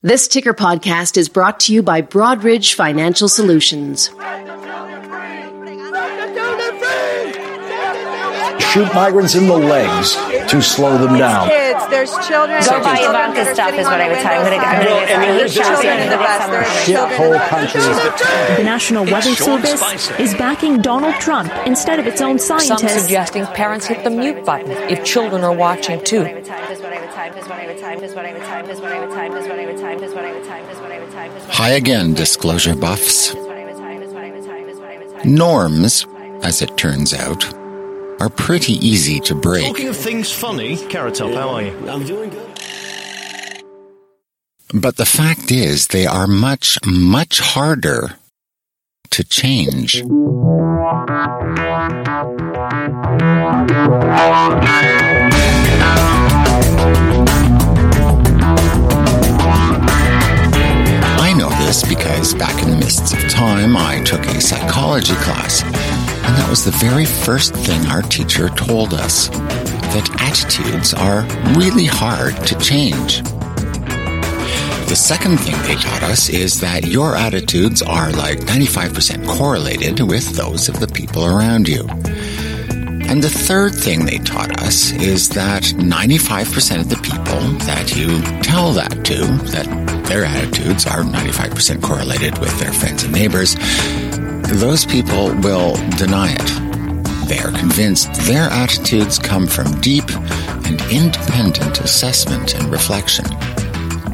This Ticker podcast is brought to you by Broadridge Financial Solutions. Shoot migrants in the legs to slow them down. Kids, there's children. Go buy Ivanka stuff is what I would tell him. I'm going to get children are the best. There are children Shithole countries. The National Weather Service is backing Donald Trump instead of its own Some scientists. suggesting parents hit the mute button if children are watching too. Hi again, disclosure buffs. Norms, as it turns out, are pretty easy to break. Talking of things funny, Carrot Top, how are you? I'm doing good. But the fact is, they are much, much harder to change. This because back in the mists of time, I took a psychology class. And that was the very first thing our teacher told us that attitudes are really hard to change. The second thing they taught us is that your attitudes are like 95% correlated with those of the people around you. And the third thing they taught us is that 95% of the people that you tell that to, that their attitudes are 95% correlated with their friends and neighbors, those people will deny it. They are convinced their attitudes come from deep and independent assessment and reflection.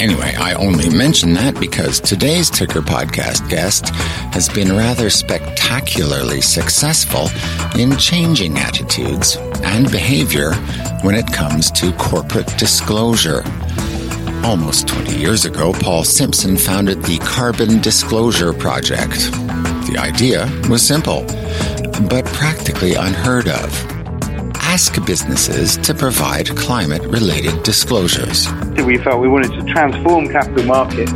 Anyway, I only mention that because today's Ticker Podcast guest has been rather spectacularly successful in changing attitudes and behavior when it comes to corporate disclosure. Almost 20 years ago, Paul Simpson founded the Carbon Disclosure Project. The idea was simple, but practically unheard of. Ask businesses to provide climate related disclosures. we felt we wanted to transform capital markets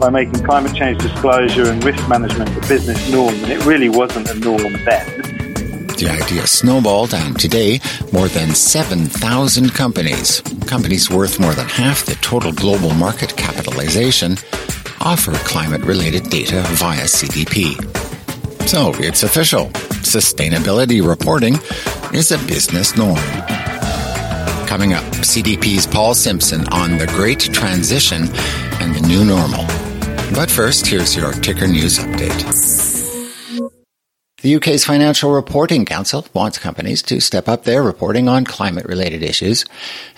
by making climate change disclosure and risk management a business norm, and it really wasn't a norm then. The idea snowballed, and today, more than 7,000 companies, companies worth more than half the total global market capitalization, offer climate related data via CDP. So it's official. Sustainability reporting is a business norm. Coming up, CDP's Paul Simpson on the great transition and the new normal. But first, here's your ticker news update. The UK's Financial Reporting Council wants companies to step up their reporting on climate related issues.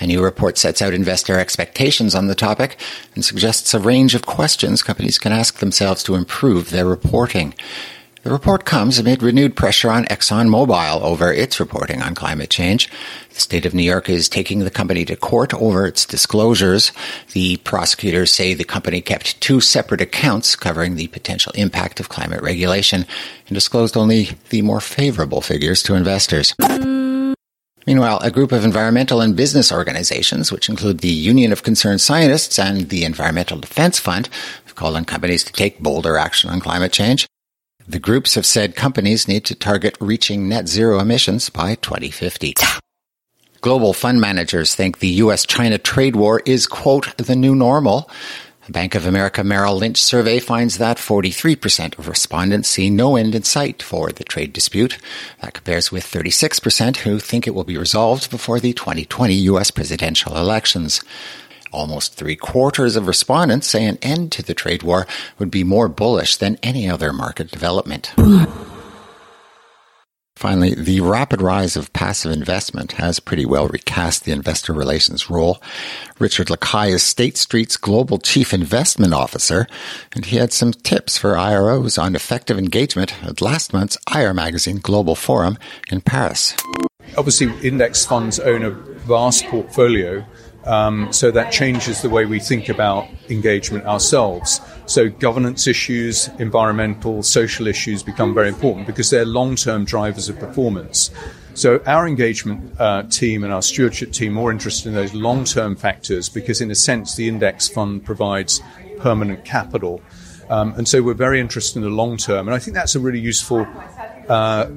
A new report sets out investor expectations on the topic and suggests a range of questions companies can ask themselves to improve their reporting. The report comes amid renewed pressure on ExxonMobil over its reporting on climate change. The state of New York is taking the company to court over its disclosures. The prosecutors say the company kept two separate accounts covering the potential impact of climate regulation and disclosed only the more favorable figures to investors. Meanwhile, a group of environmental and business organizations, which include the Union of Concerned Scientists and the Environmental Defense Fund, have called on companies to take bolder action on climate change. The groups have said companies need to target reaching net zero emissions by 2050. Global fund managers think the US China trade war is, quote, the new normal. A Bank of America Merrill Lynch survey finds that 43% of respondents see no end in sight for the trade dispute. That compares with 36% who think it will be resolved before the 2020 US presidential elections. Almost three quarters of respondents say an end to the trade war would be more bullish than any other market development. Finally, the rapid rise of passive investment has pretty well recast the investor relations role. Richard Lacaille is State Street's global chief investment officer, and he had some tips for IROs on effective engagement at last month's IR Magazine Global Forum in Paris. Obviously, index funds own a vast portfolio, um, so that changes the way we think about engagement ourselves. So, governance issues, environmental, social issues become very important because they're long term drivers of performance. So, our engagement uh, team and our stewardship team are more interested in those long term factors because, in a sense, the index fund provides permanent capital. Um, and so, we're very interested in the long term. And I think that's a really useful uh,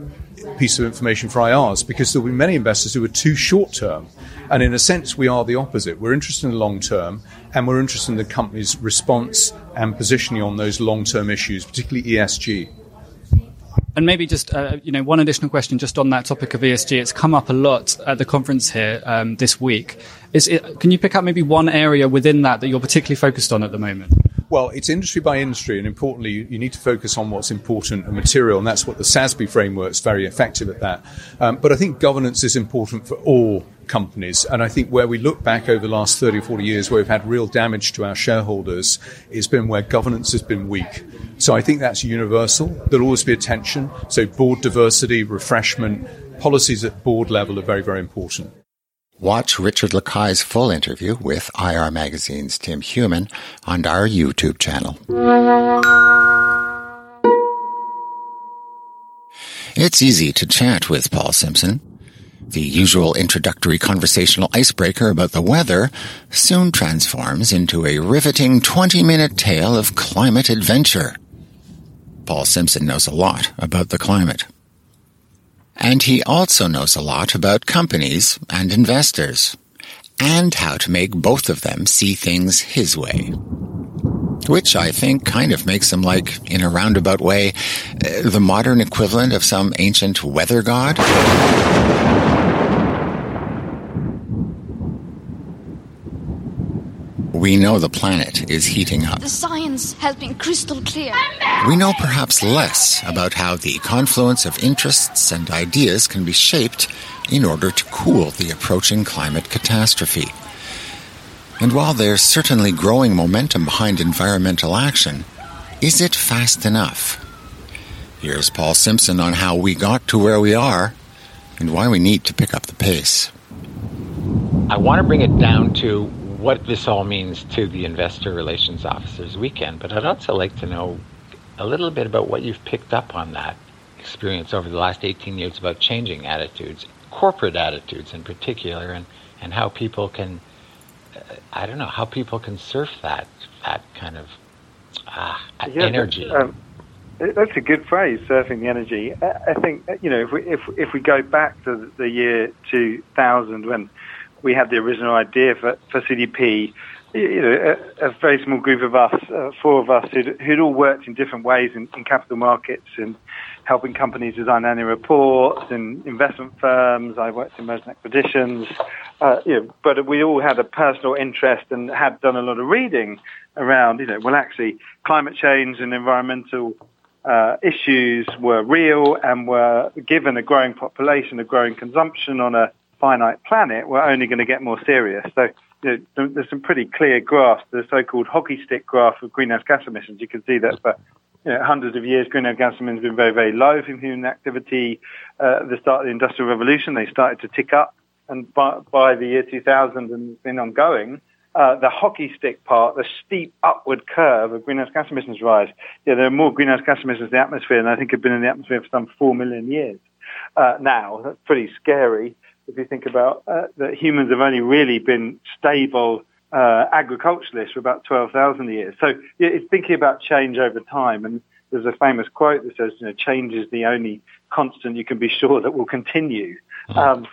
piece of information for IRs because there will be many investors who are too short term. And in a sense, we are the opposite. We're interested in the long term and we're interested in the company's response and positioning on those long term issues, particularly ESG. And maybe just uh, you know one additional question just on that topic of ESG. It's come up a lot at the conference here um, this week. It, can you pick up maybe one area within that that you're particularly focused on at the moment? Well, it's industry by industry, and importantly, you, you, need to focus on what's important and material, and that's what the SASB framework is very effective at that. Um, but I think governance is important for all companies, and I think where we look back over the last 30 or 40 years where we've had real damage to our shareholders, it's been where governance has been weak. So I think that's universal. There'll always be attention. So board diversity, refreshment, policies at board level are very, very important. Watch Richard Lacaille's full interview with IR Magazine's Tim Human on our YouTube channel. It's easy to chat with Paul Simpson. The usual introductory conversational icebreaker about the weather soon transforms into a riveting 20 minute tale of climate adventure. Paul Simpson knows a lot about the climate. And he also knows a lot about companies and investors, and how to make both of them see things his way. Which I think kind of makes him like, in a roundabout way, uh, the modern equivalent of some ancient weather god. We know the planet is heating up. The science has been crystal clear. We know perhaps less about how the confluence of interests and ideas can be shaped in order to cool the approaching climate catastrophe. And while there's certainly growing momentum behind environmental action, is it fast enough? Here's Paul Simpson on how we got to where we are and why we need to pick up the pace. I want to bring it down to what this all means to the investor relations officers weekend, but I'd also like to know a little bit about what you've picked up on that experience over the last 18 years about changing attitudes, corporate attitudes in particular, and, and how people can, uh, I don't know, how people can surf that, that kind of uh, yeah, energy. Um, that's a good phrase, surfing the energy. I think, you know, if we, if, if we go back to the year 2000 when we had the original idea for, for CDP. You know, a, a very small group of us, uh, four of us, who'd, who'd, all worked in different ways in, in capital markets and helping companies design annual reports and investment firms. I worked in mergers and acquisitions. Uh, you know, but we all had a personal interest and had done a lot of reading around, you know, well, actually, climate change and environmental uh, issues were real and were given a growing population, a growing consumption on a finite planet, we're only going to get more serious. So you know, there's some pretty clear graphs, the so-called hockey stick graph of greenhouse gas emissions. You can see that for you know, hundreds of years, greenhouse gas emissions have been very, very low from human activity. Uh, at the start of the Industrial Revolution, they started to tick up. And by, by the year 2000 and been ongoing, uh, the hockey stick part, the steep upward curve of greenhouse gas emissions rise. Yeah, there are more greenhouse gas emissions in the atmosphere than I think have been in the atmosphere for some four million years uh, now. That's pretty scary if you think about uh, that humans have only really been stable uh, agriculturalists for about 12,000 years. So it's thinking about change over time. And there's a famous quote that says, you know, change is the only constant you can be sure that will continue. Hmm. Um,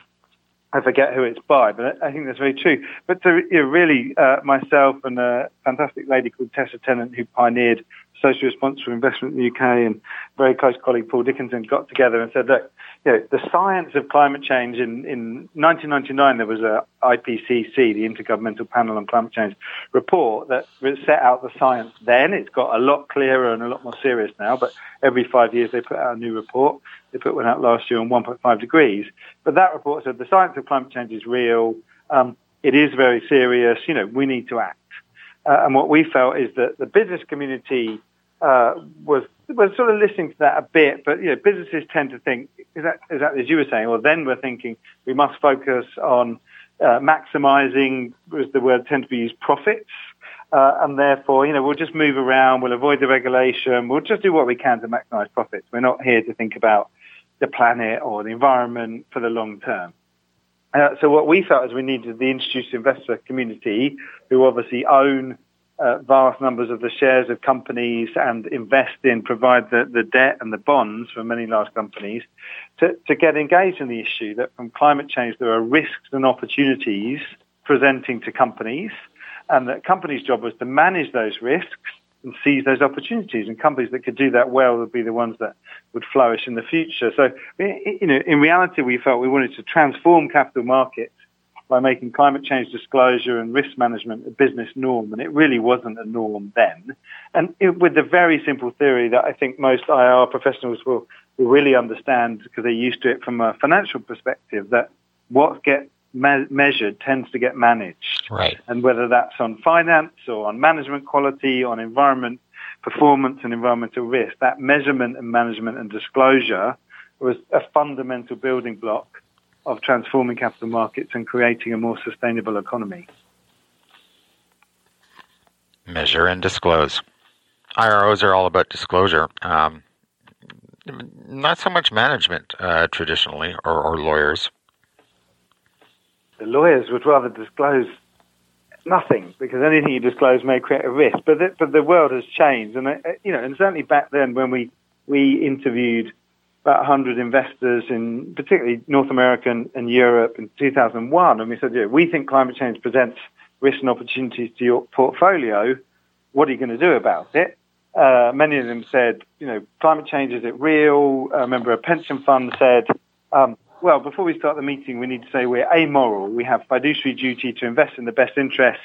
I forget who it's by, but I think that's very true. But so, you know, really, uh, myself and a fantastic lady called Tessa Tennant, who pioneered social responsible investment in the UK, and very close colleague Paul Dickinson got together and said, look, you know, the science of climate change in, in 1999, there was a IPCC, the Intergovernmental Panel on Climate Change report that set out the science then. It's got a lot clearer and a lot more serious now, but every five years they put out a new report. They put one out last year on 1.5 degrees. But that report said the science of climate change is real. Um, it is very serious. You know, we need to act. Uh, and what we felt is that the business community uh, was was sort of listening to that a bit, but you know, businesses tend to think exactly as you were saying. Well, then we're thinking we must focus on uh, maximizing, was the word tend to be used, profits, uh, and therefore, you know, we'll just move around, we'll avoid the regulation, we'll just do what we can to maximize profits. We're not here to think about the planet or the environment for the long term. Uh, so what we felt is we needed the institutional investor community, who obviously own uh, vast numbers of the shares of companies and invest in, provide the, the debt and the bonds for many large companies to, to get engaged in the issue that from climate change there are risks and opportunities presenting to companies and that companies' job was to manage those risks and seize those opportunities. And companies that could do that well would be the ones that would flourish in the future. So, you know, in reality, we felt we wanted to transform capital markets by making climate change disclosure and risk management a business norm, and it really wasn't a norm then. And it, with the very simple theory that I think most IR professionals will, will really understand because they're used to it from a financial perspective, that what gets me- measured tends to get managed. Right. And whether that's on finance or on management quality, on environment performance and environmental risk, that measurement and management and disclosure was a fundamental building block of transforming capital markets and creating a more sustainable economy. Measure and disclose. IROs are all about disclosure. Um, not so much management uh, traditionally, or, or, lawyers. The lawyers would rather disclose nothing because anything you disclose may create a risk. But the, but the world has changed, and uh, you know, and certainly back then when we we interviewed about 100 investors in particularly North America and, and Europe in 2001, and we said, yeah, we think climate change presents risks and opportunities to your portfolio. What are you going to do about it? Uh, many of them said, you know, climate change, is it real? I remember a pension fund said, um, well, before we start the meeting, we need to say we're amoral. We have fiduciary duty to invest in the best interests.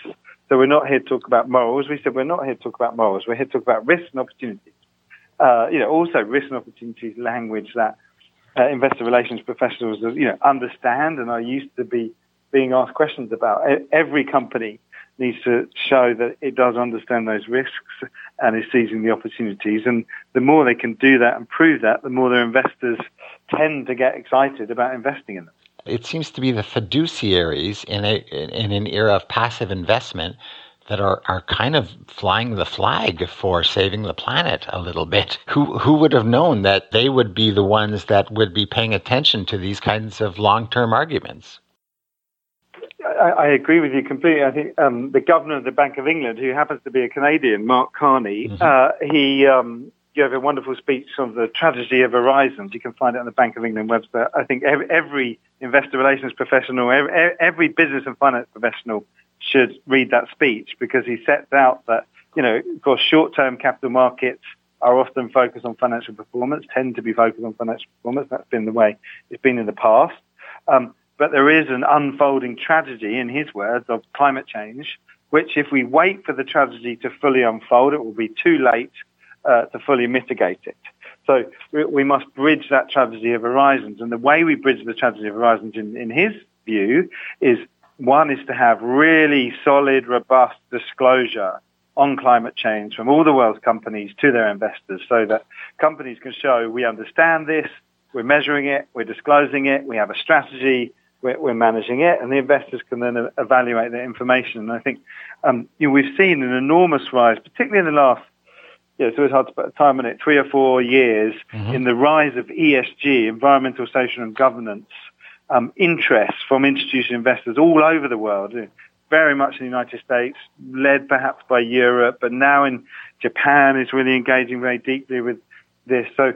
So we're not here to talk about morals. We said we're not here to talk about morals. We're here to talk about risks and opportunities uh, you know, also risk and opportunities language that uh, investor relations professionals, you know, understand and are used to be being asked questions about. Every company needs to show that it does understand those risks and is seizing the opportunities. And the more they can do that and prove that, the more their investors tend to get excited about investing in them. It seems to be the fiduciaries in, a, in an era of passive investment that are, are kind of flying the flag for saving the planet a little bit. Who who would have known that they would be the ones that would be paying attention to these kinds of long term arguments? I, I, agree with you completely. I think um, the governor of the Bank of England, who happens to be a Canadian, Mark Carney, mm-hmm. uh, he um, gave a wonderful speech on the tragedy of horizons. You can find it on the Bank of England website. I think every, investor relations professional, every, every business and finance professional should read that speech because he sets out that, you know, of course, short-term capital markets are often focused on financial performance, tend to be focused on financial performance. That's been the way it's been in the past. Um, but there is an unfolding tragedy, in his words, of climate change, which if we wait for the tragedy to fully unfold, it will be too late uh, to fully mitigate it. So we must bridge that tragedy of horizons. And the way we bridge the tragedy of horizons, in, in his view, is one is to have really solid, robust disclosure on climate change from all the world's companies to their investors so that companies can show we understand this, we're measuring it, we're disclosing it, we have a strategy, we're, we're managing it, and the investors can then evaluate the information. And I think um, you know, we've seen an enormous rise, particularly in the last yeah, so it's hard to put a time on it, three or four years mm-hmm. in the rise of ESG, environmental, social and governance um, interest from institutional investors all over the world, very much in the United States, led perhaps by Europe, but now in Japan is really engaging very deeply with this. So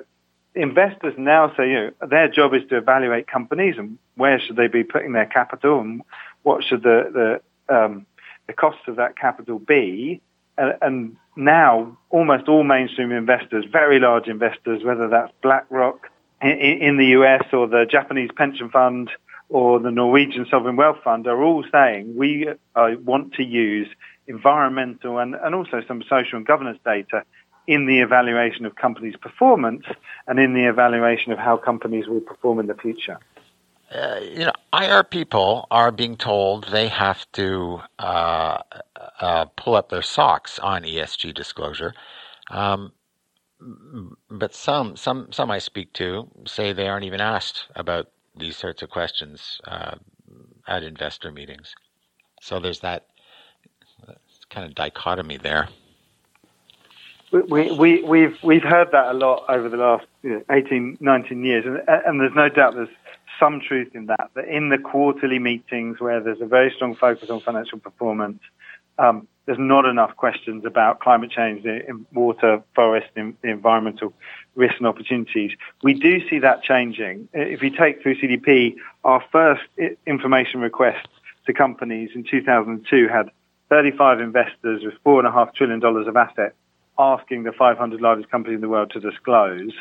investors now say, you know, their job is to evaluate companies and where should they be putting their capital and what should the, the, um, the cost of that capital be. And, and now almost all mainstream investors, very large investors, whether that's BlackRock, in the US or the Japanese pension fund or the Norwegian sovereign wealth fund are all saying we uh, want to use environmental and, and also some social and governance data in the evaluation of companies' performance and in the evaluation of how companies will perform in the future. Uh, you know, IR people are being told they have to uh, uh, pull up their socks on ESG disclosure. Um, but some some some I speak to say they aren't even asked about these sorts of questions uh, at investor meetings. So there's that kind of dichotomy there. We, we, we've, we've heard that a lot over the last you know, 18, 19 years, and, and there's no doubt there's some truth in that, that in the quarterly meetings where there's a very strong focus on financial performance, um, there's not enough questions about climate change in water, forest, in, environmental risks and opportunities. We do see that changing. If you take through CDP, our first information requests to companies in 2002 had 35 investors with $4.5 trillion of assets asking the 500 largest companies in the world to disclose.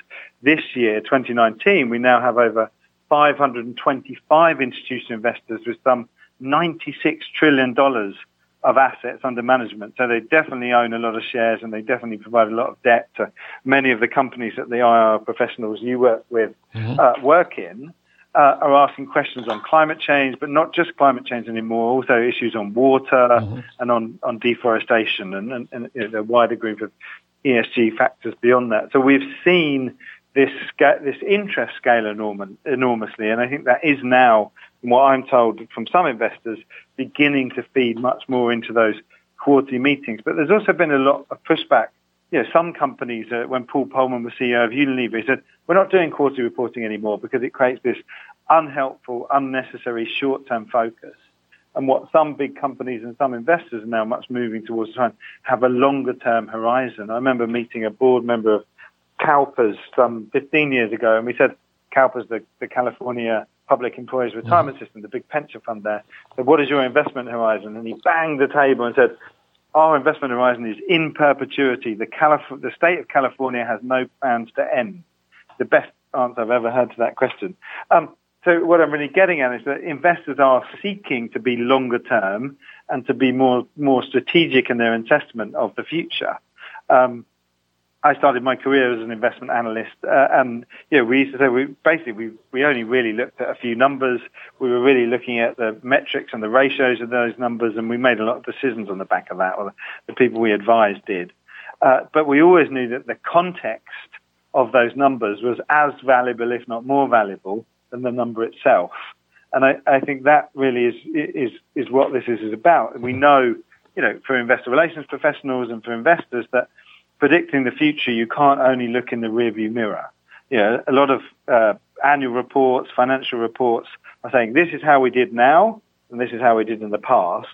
This year, 2019, we now have over 525 institutional investors with some $96 trillion of assets under management. So they definitely own a lot of shares and they definitely provide a lot of debt to many of the companies that the IR professionals you work with mm-hmm. uh, work in. Uh, are asking questions on climate change, but not just climate change anymore, also issues on water mm-hmm. and on, on deforestation and, and, and you know, the wider group of ESG factors beyond that. So we've seen this this interest scale enorm- enormously, and I think that is now, from what I'm told from some investors, beginning to feed much more into those quarterly meetings. But there's also been a lot of pushback. You know, some companies, uh, when Paul Polman was CEO of Unilever, he said, we're not doing quarterly reporting anymore because it creates this unhelpful, unnecessary short-term focus. And what some big companies and some investors are now much moving towards trying to have a longer term horizon. I remember meeting a board member of CalPERS some 15 years ago, and we said CalPERS, the, the California Public Employees Retirement mm-hmm. System, the big pension fund there. Said, what is your investment horizon? And he banged the table and said, our investment horizon is in perpetuity. The, Calif- the state of California has no plans to end. The best answer I've ever heard to that question. Um, so what I'm really getting at is that investors are seeking to be longer term and to be more more strategic in their assessment of the future. Um, I started my career as an investment analyst, uh, and you know, we used to say we basically we we only really looked at a few numbers. We were really looking at the metrics and the ratios of those numbers, and we made a lot of decisions on the back of that, or the people we advised did. Uh, but we always knew that the context of those numbers was as valuable, if not more valuable, than the number itself. And I, I think that really is is is what this is, is about. We know, you know, for investor relations professionals and for investors that predicting the future, you can't only look in the rearview mirror. You know, a lot of uh, annual reports, financial reports are saying this is how we did now and this is how we did in the past.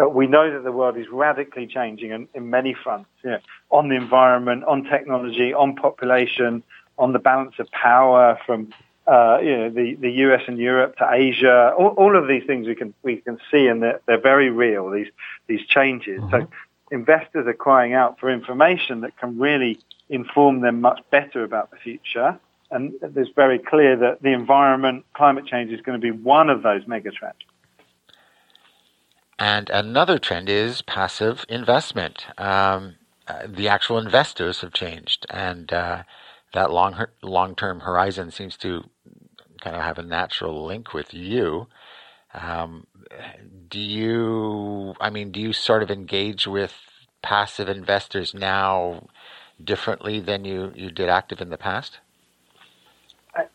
Uh, we know that the world is radically changing in, in many fronts, you know, on the environment, on technology, on population, on the balance of power from uh, you know, the, the US and Europe to Asia, all, all, of these things we can we can see, and they're, they're very real. These these changes. Mm-hmm. So investors are crying out for information that can really inform them much better about the future. And it's very clear that the environment, climate change is going to be one of those megatrends. And another trend is passive investment. Um, uh, the actual investors have changed, and uh, that long long term horizon seems to kind of have a natural link with you. Um, do you, I mean, do you sort of engage with passive investors now differently than you, you did active in the past?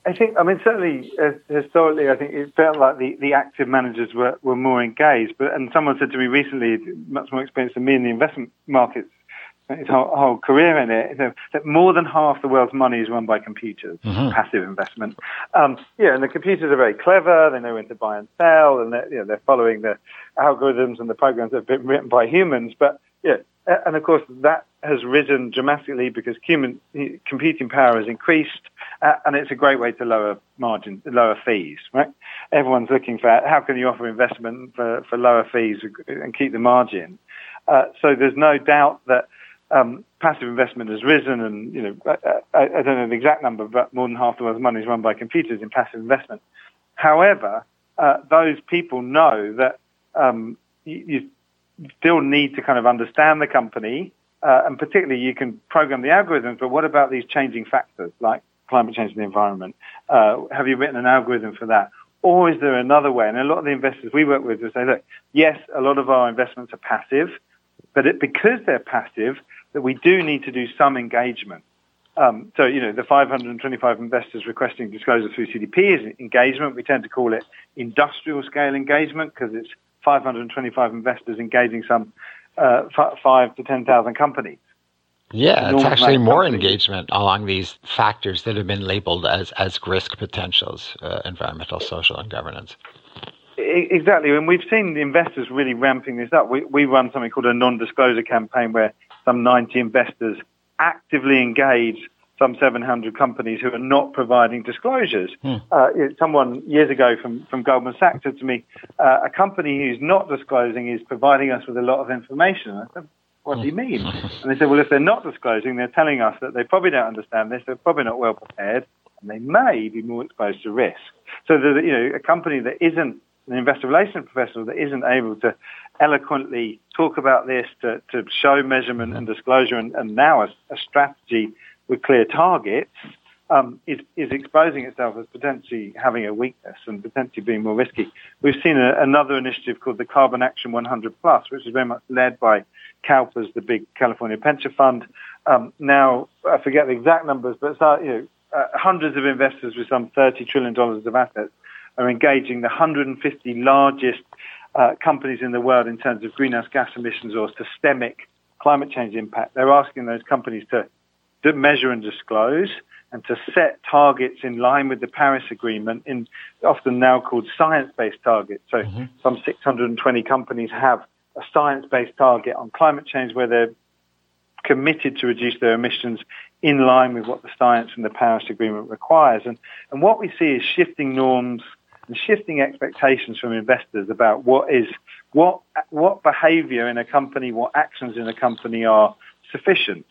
I think, I mean, certainly uh, historically, I think it felt like the, the active managers were, were more engaged. But and someone said to me recently, much more experienced than me in the investment markets, his whole, whole career in it, that more than half the world's money is run by computers, mm-hmm. passive investment. Um, yeah, and the computers are very clever. They know when to buy and sell, and they're, you know, they're following the algorithms and the programs that have been written by humans. But yeah, and of course that has risen dramatically because human computing power has increased, uh, and it's a great way to lower margin, lower fees. Right? Everyone's looking for how can you offer investment for, for lower fees and keep the margin. Uh, so there's no doubt that um, passive investment has risen, and you know, I, I, don't know the exact number, but more than half the world's money is run by computers in passive investment. However, uh, those people know that um, you, you, still need to kind of understand the company, uh, and particularly you can program the algorithms. But what about these changing factors like climate change in the environment? Uh, have you written an algorithm for that? Or is there another way? And a lot of the investors we work with will say, look, yes, a lot of our investments are passive, but it, because they're passive, that we do need to do some engagement. Um, so, you know, the 525 investors requesting disclosure through CDP is engagement. We tend to call it industrial scale engagement because it's 525 investors engaging some uh, f- five to 10,000 companies. Yeah, it's actually more companies. engagement along these factors that have been labeled as, as risk potentials, uh, environmental, social, and governance. Exactly, and we've seen the investors really ramping this up. We, we run something called a non-disclosure campaign where some 90 investors actively engage some 700 companies who are not providing disclosures. Hmm. Uh, someone years ago from, from Goldman Sachs said to me, uh, a company who's not disclosing is providing us with a lot of information. I said, what do you mean? And they said, well, if they're not disclosing, they're telling us that they probably don't understand this, they're probably not well prepared, and they may be more exposed to risk. So that, you know, a company that isn't an investor relations professional that isn't able to eloquently talk about this, to, to show measurement and disclosure, and, and now a, a, strategy with clear targets, um, is, is exposing itself as potentially having a weakness and potentially being more risky. We've seen a, another initiative called the Carbon Action 100 Plus, which is very much led by CalPERS, the big California pension fund. Um, now, I forget the exact numbers, but uh, you know, uh, hundreds of investors with some $30 trillion of assets are engaging the 150 largest uh, companies in the world in terms of greenhouse gas emissions or systemic climate change impact. They're asking those companies to, to measure and disclose and to set targets in line with the Paris Agreement, in often now called science-based targets. So mm-hmm. some 620 companies have a science-based target on climate change where they're committed to reduce their emissions in line with what the science and the Paris Agreement requires. And, and what we see is shifting norms and shifting expectations from investors about what is what what behavior in a company, what actions in a company are sufficient.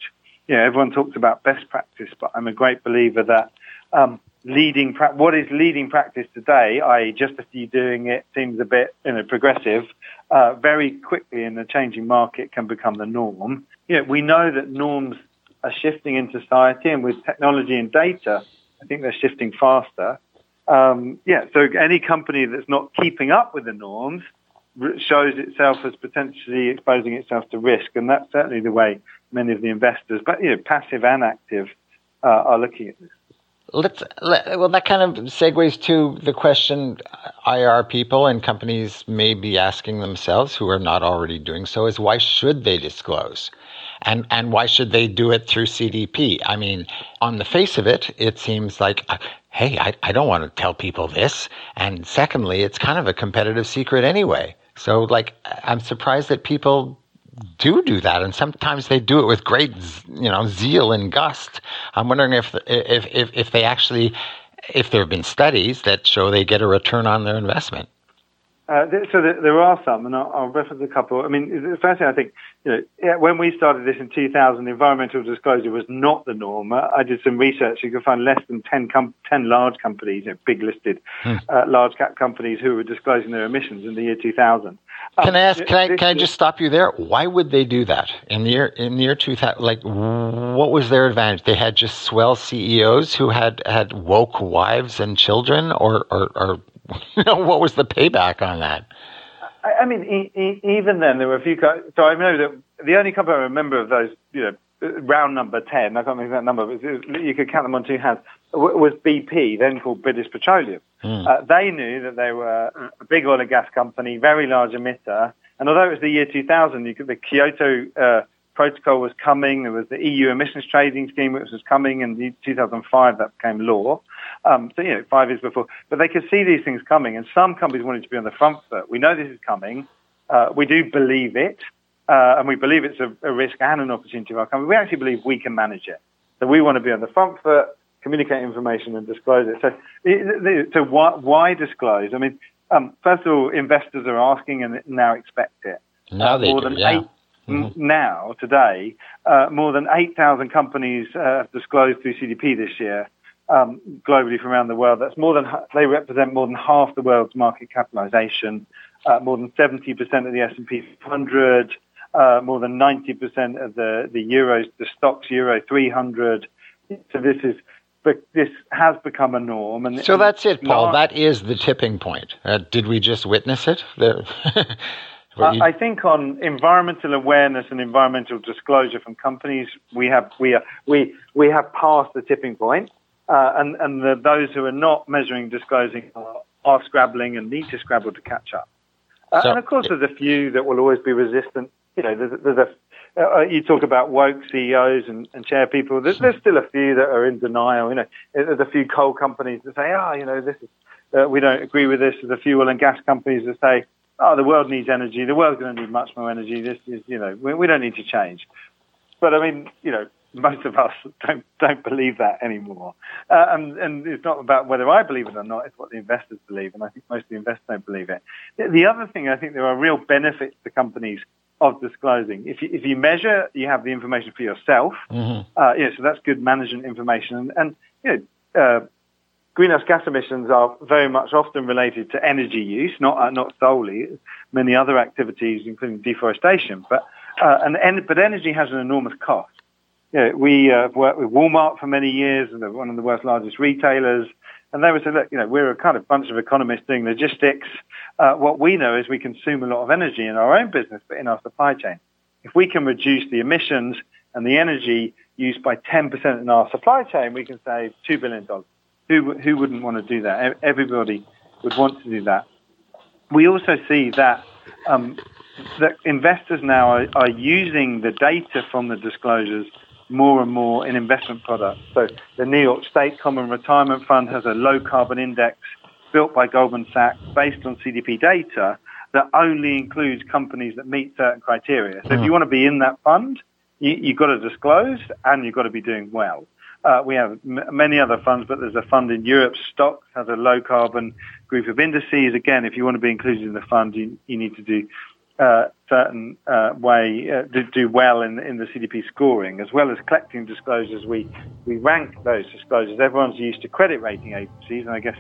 You know, everyone talks about best practice, but I'm a great believer that um, leading pra- what is leading practice today, i.e., just a few doing it seems a bit you know progressive. Uh, very quickly in the changing market can become the norm. You know, we know that norms are shifting in society, and with technology and data, I think they're shifting faster um, yeah, so any company that's not keeping up with the norms shows itself as potentially exposing itself to risk, and that's certainly the way many of the investors, but you know, passive and active, uh, are looking at this. Let's let, well, that kind of segues to the question IR people and companies may be asking themselves, who are not already doing so, is why should they disclose? And, and why should they do it through CDP? I mean, on the face of it, it seems like, uh, hey, I, I don't want to tell people this. And secondly, it's kind of a competitive secret anyway. So, like, I'm surprised that people do do that, and sometimes they do it with great, you know, zeal and gust. I'm wondering if if if, if they actually, if there have been studies that show they get a return on their investment. Uh, so there are some, and I'll, I'll, reference a couple. I mean, the first thing I think, you know, when we started this in 2000, environmental disclosure was not the norm. I did some research. You can find less than 10, com- 10 large companies, you know, big listed, hmm. uh, large cap companies who were disclosing their emissions in the year 2000. Can um, I ask? Can I can I just stop you there? Why would they do that in the year in the year 2000? Like, what was their advantage? They had just swell CEOs who had had woke wives and children, or or, or you know, what was the payback on that? I, I mean, e- e- even then, there were a few. Co- so I know that the only company I remember of those, you know, round number 10, I can't remember that number, but you could count them on two hands, was BP, then called British Petroleum. Mm. Uh, they knew that they were a big oil and gas company, very large emitter, and although it was the year 2000, you could, the Kyoto uh, Protocol was coming, there was the EU emissions trading scheme which was coming, in 2005 that became law. Um, so, you know, five years before. But they could see these things coming, and some companies wanted to be on the front foot. We know this is coming. Uh, we do believe it, uh, and we believe it's a, a, risk and an opportunity for our company. We actually believe we can manage it. So we want to be on the front foot, communicate information, and disclose it. So, so why, why disclose? I mean, um, first of all, investors are asking and now expect it. Now uh, they more do, than yeah. eight, mm-hmm. Now, today, uh, more than 8,000 companies uh, have disclosed through CDP this year um, globally from around the world. That's more than they represent more than half the world's market capitalization, uh, more than 70% of the S&P 500, uh, more than 90% of the the euros, the STOXX Euro 300. So this is this has become a norm. And so that's it, Paul. Not, that is the tipping point. Uh, did we just witness it? I think on environmental awareness and environmental disclosure from companies, we have we are, we we have passed the tipping point. Uh, and and the, those who are not measuring, disclosing, are, are, scrabbling and need to scrabble to catch up. Uh, so, and of course, there's a few that will always be resistant. You know, there's, there's a uh, uh you talk about woke CEOs and, and chair people. There's, there's, still a few that are in denial. You know, there's a few coal companies that say, "Ah, oh, you know, this is uh, we don't agree with this. There's a few oil and gas companies that say, oh, the world needs energy. The world's going to need much more energy. This is, you know, we, we don't need to change. But I mean, you know, most of us don't don't believe that anymore. Uh, and, and it's not about whether I believe it or not. It's what the investors believe, and I think most of the investors don't believe it. The, the other thing, I think there are real benefits to companies of disclosing. If you, if you measure, you have the information for yourself. Mm-hmm. Uh, yeah, so that's good management information. And, and you know, uh, greenhouse gas emissions are very much often related to energy use, not uh, not solely. Many other activities, including deforestation, but uh, and, but energy has an enormous cost. You know, we uh, worked with Walmart for many years, and they're one of the world's largest retailers. And they would say, look, you know, we're a kind of bunch of economists doing logistics. Uh, what we know is we consume a lot of energy in our own business, but in our supply chain. If we can reduce the emissions and the energy used by 10% in our supply chain, we can save $2 billion. Who, who wouldn't want to do that? Everybody would want to do that. We also see that um, that investors now are, are, using the data from the disclosures more and more in investment products. So the New York State Common Retirement Fund has a low carbon index built by Goldman Sachs based on CDP data that only includes companies that meet certain criteria. So mm. if hmm. you want to be in that fund, you, have got to disclose and you've got to be doing well. Uh, we have m- many other funds, but there's a fund in Europe, STOXX, has a low carbon group of indices. Again, if you want to be included in the fund, you, you need to do uh, certain uh, way uh, do, do, well in, in the CDP scoring, as well as collecting disclosures. We we rank those disclosures. Everyone's used to credit rating agencies, and I guess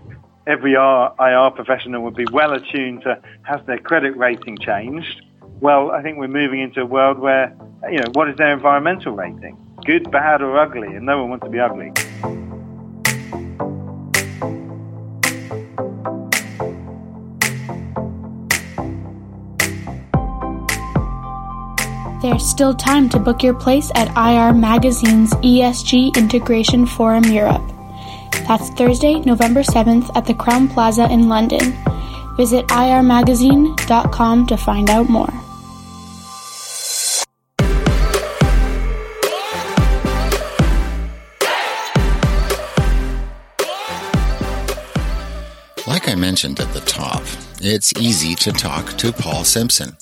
every IR professional would be well attuned to has their credit rating changed. Well, I think we're moving into a world where you know what is their environmental rating, good, bad, or ugly, and no one wants to be ugly. There's still time to book your place at IR Magazine's ESG Integration Forum Europe. That's Thursday, November 7th at the Crowne Plaza in London. Visit irmagazine.com to find out more. Like I mentioned at the top, it's easy to talk to Paul Simpson.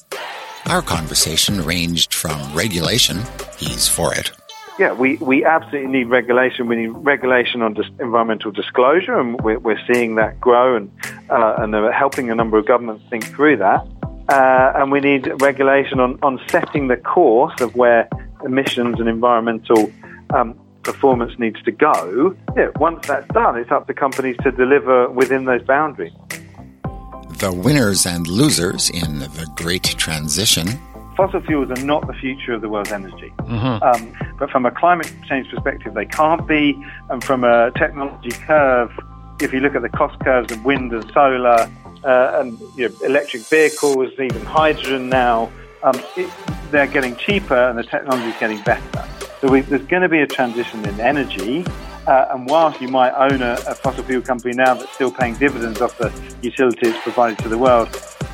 Our conversation ranged from regulation, he's for it. Yeah, we, we absolutely need regulation. We need regulation on dis- environmental disclosure, and we're, we're seeing that grow, and, uh, and they're helping a number of governments think through that. Uh, and we need regulation on, on setting the course of where emissions and environmental um, performance needs to go. Yeah, once that's done, it's up to companies to deliver within those boundaries the winners and losers in the Great Transition. Fossil fuels are not the future of the world's energy. Mm-hmm. Um, but from a climate change perspective, they can't be. And from a technology curve, if you look at the cost curves of wind and solar uh, and you know, electric vehicles, even hydrogen now, um, it, they're getting cheaper and the technology is getting better. So we, there's going to be a transition in energy. Uh, and whilst you might own a, a, fossil fuel company now that's still paying dividends off the utilities provided to the world,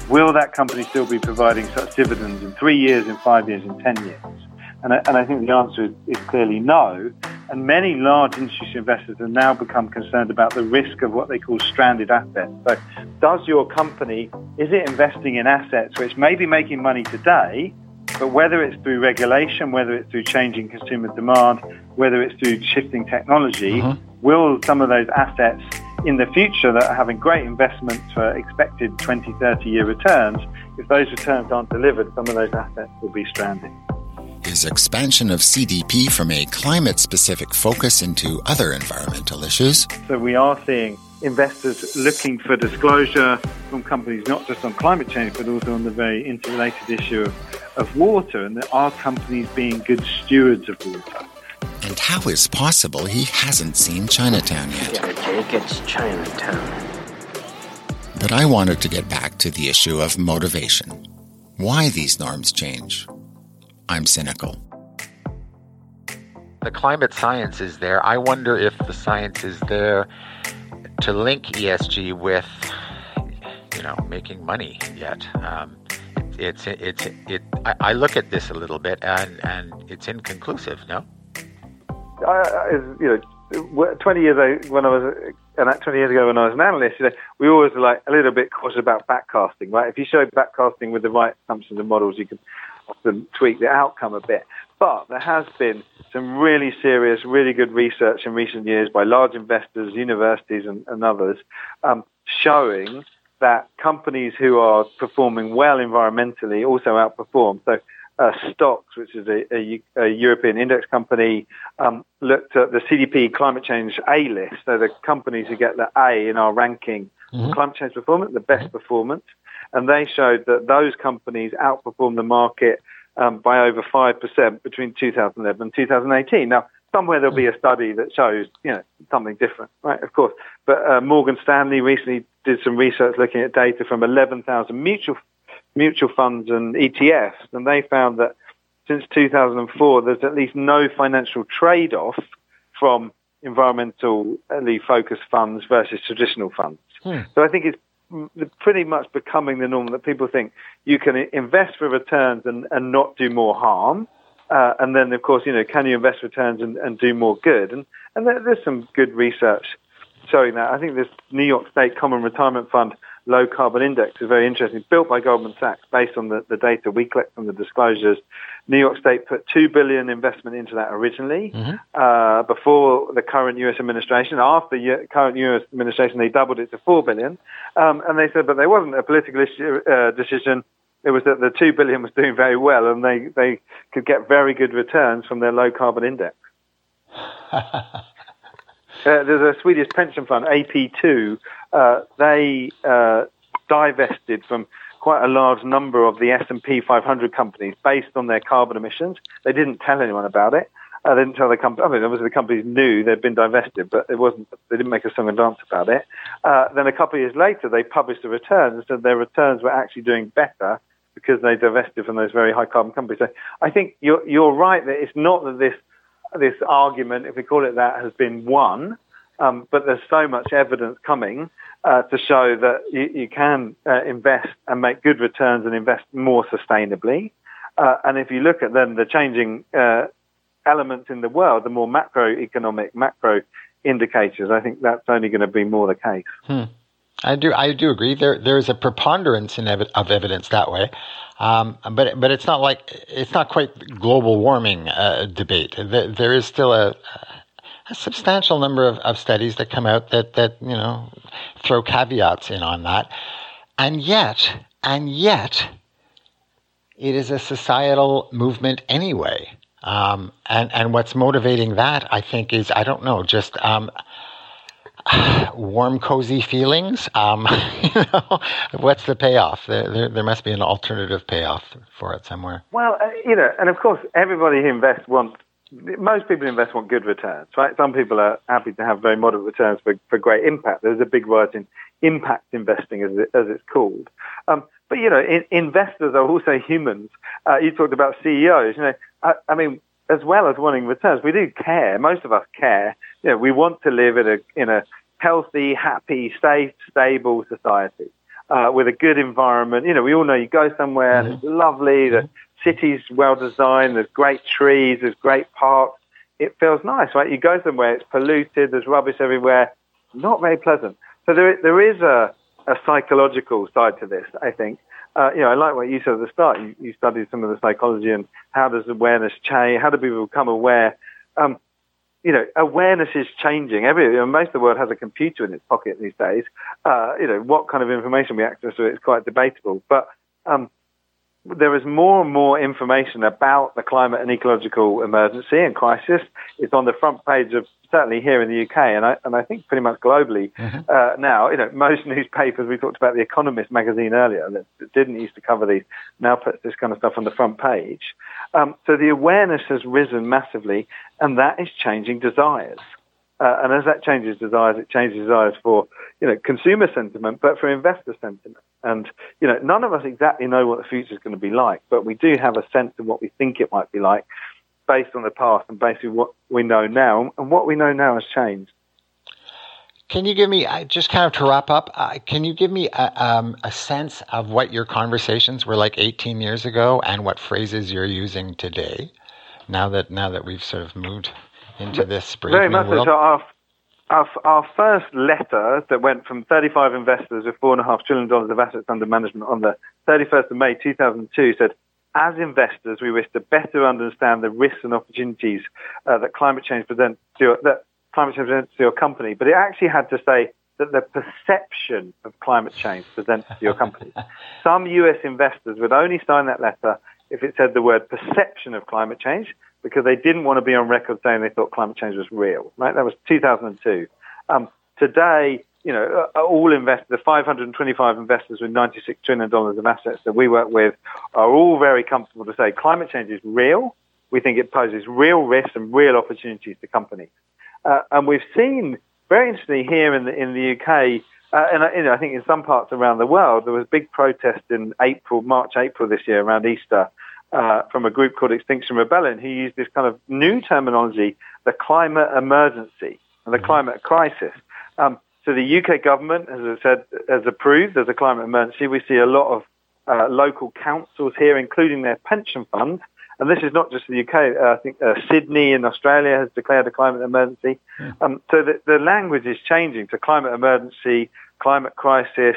will that company still be providing such dividends in three years, in five years, in ten years? And I, and I think the answer is, clearly no. And many large institutional investors have now become concerned about the risk of what they call stranded assets. So, does your company, is it investing in assets which may be making money today, but whether it's through regulation, whether it's through changing consumer demand, whether it's through shifting technology, uh-huh. will some of those assets in the future that are having great investments for expected 20, 30 year returns, if those returns aren't delivered, some of those assets will be stranded. Is expansion of CDP from a climate specific focus into other environmental issues? So we are seeing investors looking for disclosure from companies not just on climate change but also on the very interrelated issue of, of water and are companies being good stewards of water. And how is possible he hasn't seen Chinatown yet? Yeah, Jake, it's Chinatown. But I wanted to get back to the issue of motivation. Why these norms change. I'm cynical. The climate science is there. I wonder if the science is there to link ESG with, you know, making money yet. Um, it's it's it. I, I, look at this a little bit, and and it's inconclusive. No. I, you know, twenty years ago, when I was and that 20 years ago when I was an analyst, you know, we always were like a little bit cautious about backcasting, right? If you show backcasting with the right assumptions and models, you can often tweak the outcome a bit. But there has been some really serious, really good research in recent years by large investors, universities, and, and others um, showing that companies who are performing well environmentally also outperform. So uh, STOXX, which is a, a, a European index company, um, looked at the CDP climate change A list. So the companies who get the A in our ranking mm-hmm. climate change performance, the best performance, and they showed that those companies outperform the market um, by over five percent between 2011 and 2018. Now, somewhere there'll be a study that shows you know something different, right? Of course, but uh, Morgan Stanley recently did some research looking at data from 11,000 mutual mutual funds and ETFs, and they found that since 2004, there's at least no financial trade-off from environmentally focused funds versus traditional funds. Hmm. So I think it's pretty much becoming the norm that people think you can invest for returns and, and not do more harm. Uh, and then, of course, you know, can you invest returns and, and do more good? And, and there, there's some good research showing that. I think this New York State Common Retirement Fund low carbon index is very interesting. built by Goldman Sachs based on the, the data we collect from the disclosures. New York State put two billion investment into that originally mm-hmm. uh, before the current U.S. administration. After the current U.S. administration, they doubled it to four billion, um, and they said, but there wasn't a political issue, uh, decision. It was that the two billion was doing very well, and they they could get very good returns from their low carbon index. Uh, there's a Swedish pension fund, AP2. Uh, they uh, divested from quite a large number of the S&P 500 companies based on their carbon emissions. They didn't tell anyone about it. Uh, they didn't tell the company. I mean, obviously the companies knew they'd been divested, but it wasn't. They didn't make a song and dance about it. Uh, then a couple of years later, they published the returns and said their returns were actually doing better because they divested from those very high carbon companies. So I think you're you're right that it's not that this this argument, if we call it that, has been won. Um, but there's so much evidence coming uh, to show that you, you can uh, invest and make good returns and invest more sustainably. Uh, and if you look at then the changing uh, elements in the world, the more macroeconomic, macro indicators, I think that's only going to be more the case. Hmm. I do. I do agree. There, there is a preponderance ev- of evidence that way, um, but but it's not like it's not quite global warming uh, debate. There, there is still a, a substantial number of, of studies that come out that, that, you know, throw caveats in on that. And yet, and yet, it is a societal movement anyway. Um, and, and what's motivating that, I think, is, I don't know, just, um, warm, cozy feelings. Um, you know, what's the payoff? There, there, there, must be an alternative payoff for it somewhere. Well, uh, you know, and of course, everybody who invests wants most people invest want good returns, right? Some people are happy to have very moderate returns for, for great impact. There's a big rise in impact investing, as, it, as it's called. Um, but you know, in, investors are also humans. Uh, you talked about CEOs. You know, I, I, mean, as well as wanting returns, we do care. Most of us care. You know, we want to live in a in a healthy, happy, safe, stable society uh, with a good environment. You know, we all know you go somewhere and it's lovely. The city's well designed. There's great trees. There's great parks. It feels nice, right? You go somewhere, it's polluted. There's rubbish everywhere. Not very pleasant. So there, there is a, a psychological side to this, I think. Uh, you know, I like what you said at the start. You, you studied some of the psychology and how does awareness change? How do people become aware? Um, you know, awareness is changing. Every, you know, most of the world has a computer in its pocket these days. Uh, you know, what kind of information we access to it is quite debatable. But um, there is more and more information about the climate and ecological emergency and crisis. It's on the front page of certainly here in the UK, and I and I think pretty much globally mm-hmm. uh, now. You know, most newspapers. We talked about the Economist magazine earlier that, didn't used to cover these. Now puts this kind of stuff on the front page. Um, so the awareness has risen massively, and that is changing desires. Uh, and as that changes desires, it changes desires for, you know, consumer sentiment, but for investor sentiment. And, you know, none of us exactly know what the future is going to be like, but we do have a sense of what we think it might be like based on the past and basically what we know now. And what we know now has changed. Can you give me, just kind of to wrap up, uh, can you give me a, um, a, sense of what your conversations were like 18 years ago and what phrases you're using today now that, now that we've sort of moved into this brave Very much world? so. Our, our, our first letter that went from 35 investors with $4.5 trillion of assets under management on the 31st of May 2002 said, as investors, we wish to better understand the risks and opportunities uh, that climate change presents to your, that climate change presents to your company. But it actually had to say that the perception of climate change presents to your company. Some US investors would only sign that letter if it said the word perception of climate change because they didn't want to be on record saying they thought climate change was real. Right? That was 2002. Um, today, you know, uh, all investors, the 525 investors with 96 trillion dollars of assets that we work with, are all very comfortable to say climate change is real. We think it poses real risks and real opportunities to companies. Uh, and we've seen very interestingly here in the in the UK. Uh, and you know, I think in some parts around the world, there was big protest in April, March, April this year around Easter uh, from a group called Extinction Rebellion who used this kind of new terminology, the climate emergency and the mm-hmm. climate crisis. Um, so the UK government, as I said, has approved as a climate emergency. We see a lot of uh, local councils here, including their pension funds. And this is not just the UK. Uh, I think uh, Sydney in Australia has declared a climate emergency. Yeah. Um, so the, the language is changing to climate emergency, climate crisis,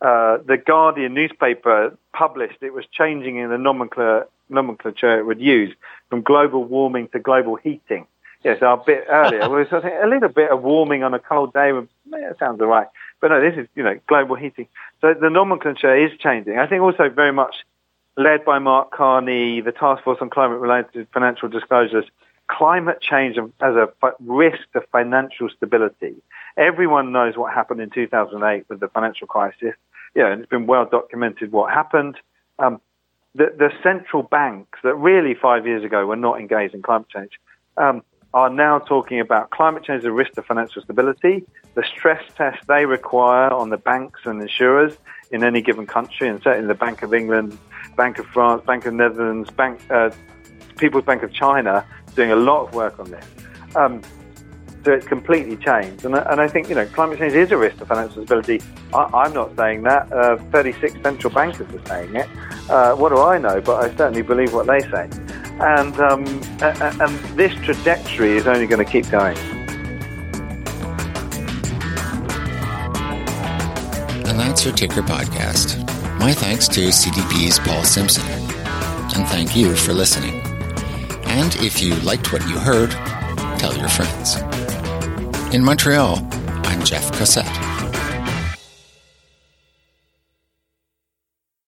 uh, the Guardian newspaper published, it was changing in the nomenclature, nomenclature it would use from global warming to global heating. Yes, a bit earlier. was a little bit of warming on a cold day. That sounds all right. But no, this is, you know, global heating. So the nomenclature is changing. I think also very much led by Mark Carney, the Task Force on Climate Related Financial Disclosures, climate change as a risk to financial stability. Everyone knows what happened in 2008 with the financial crisis yeah, and it's been well documented what happened. Um, the, the, central banks that really five years ago were not engaged in climate change um, are now talking about climate change as a risk to financial stability, the stress test they require on the banks and insurers in any given country, and certainly the Bank of England, Bank of France, Bank of Netherlands, Bank, uh, People's Bank of China, doing a lot of work on this. Um, so it's completely changed. And, and I think, you know, climate change is a risk to financial stability. I, am not saying that. Uh, 36 central bankers are saying it. Uh, what do I know? But I certainly believe what they say. And, um, and, this trajectory is only going to keep going. And that's your Ticker podcast. My thanks to CDP's Paul Simpson. And thank you for listening. And if you liked what you heard, tell your friends. In Montreal, I'm Jeff Cossette.